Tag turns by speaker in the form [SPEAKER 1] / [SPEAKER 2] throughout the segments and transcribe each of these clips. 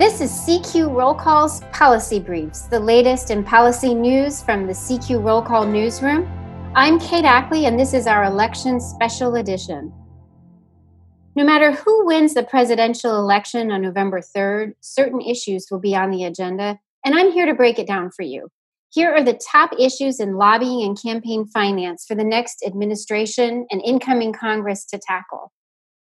[SPEAKER 1] This is CQ Roll Call's Policy Briefs, the latest in policy news from the CQ Roll Call newsroom. I'm Kate Ackley, and this is our election special edition. No matter who wins the presidential election on November 3rd, certain issues will be on the agenda, and I'm here to break it down for you. Here are the top issues in lobbying and campaign finance for the next administration and incoming Congress to tackle.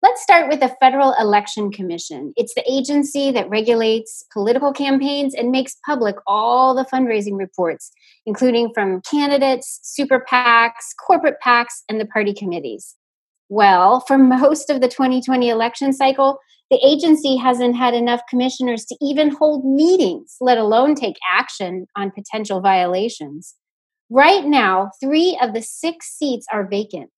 [SPEAKER 1] Let's start with the Federal Election Commission. It's the agency that regulates political campaigns and makes public all the fundraising reports, including from candidates, super PACs, corporate PACs, and the party committees. Well, for most of the 2020 election cycle, the agency hasn't had enough commissioners to even hold meetings, let alone take action on potential violations. Right now, three of the six seats are vacant.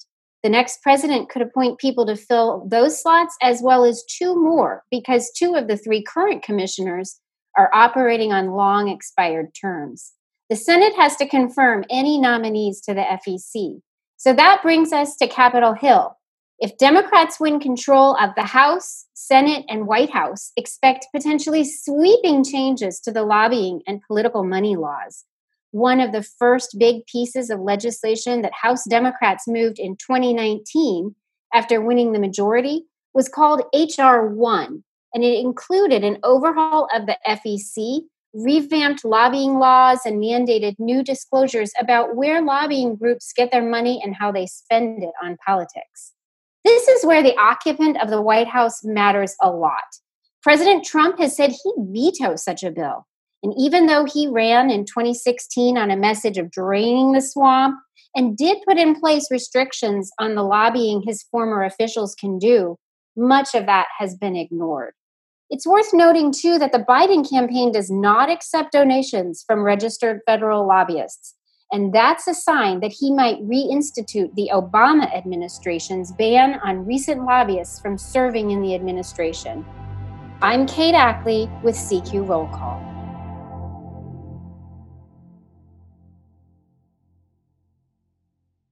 [SPEAKER 1] The next president could appoint people to fill those slots as well as two more because two of the three current commissioners are operating on long expired terms. The Senate has to confirm any nominees to the FEC. So that brings us to Capitol Hill. If Democrats win control of the House, Senate, and White House, expect potentially sweeping changes to the lobbying and political money laws one of the first big pieces of legislation that House Democrats moved in 2019 after winning the majority was called H.R. 1, and it included an overhaul of the FEC, revamped lobbying laws, and mandated new disclosures about where lobbying groups get their money and how they spend it on politics. This is where the occupant of the White House matters a lot. President Trump has said he'd veto such a bill. And even though he ran in 2016 on a message of draining the swamp and did put in place restrictions on the lobbying his former officials can do, much of that has been ignored. It's worth noting, too, that the Biden campaign does not accept donations from registered federal lobbyists. And that's a sign that he might reinstitute the Obama administration's ban on recent lobbyists from serving in the administration. I'm Kate Ackley with CQ Roll Call.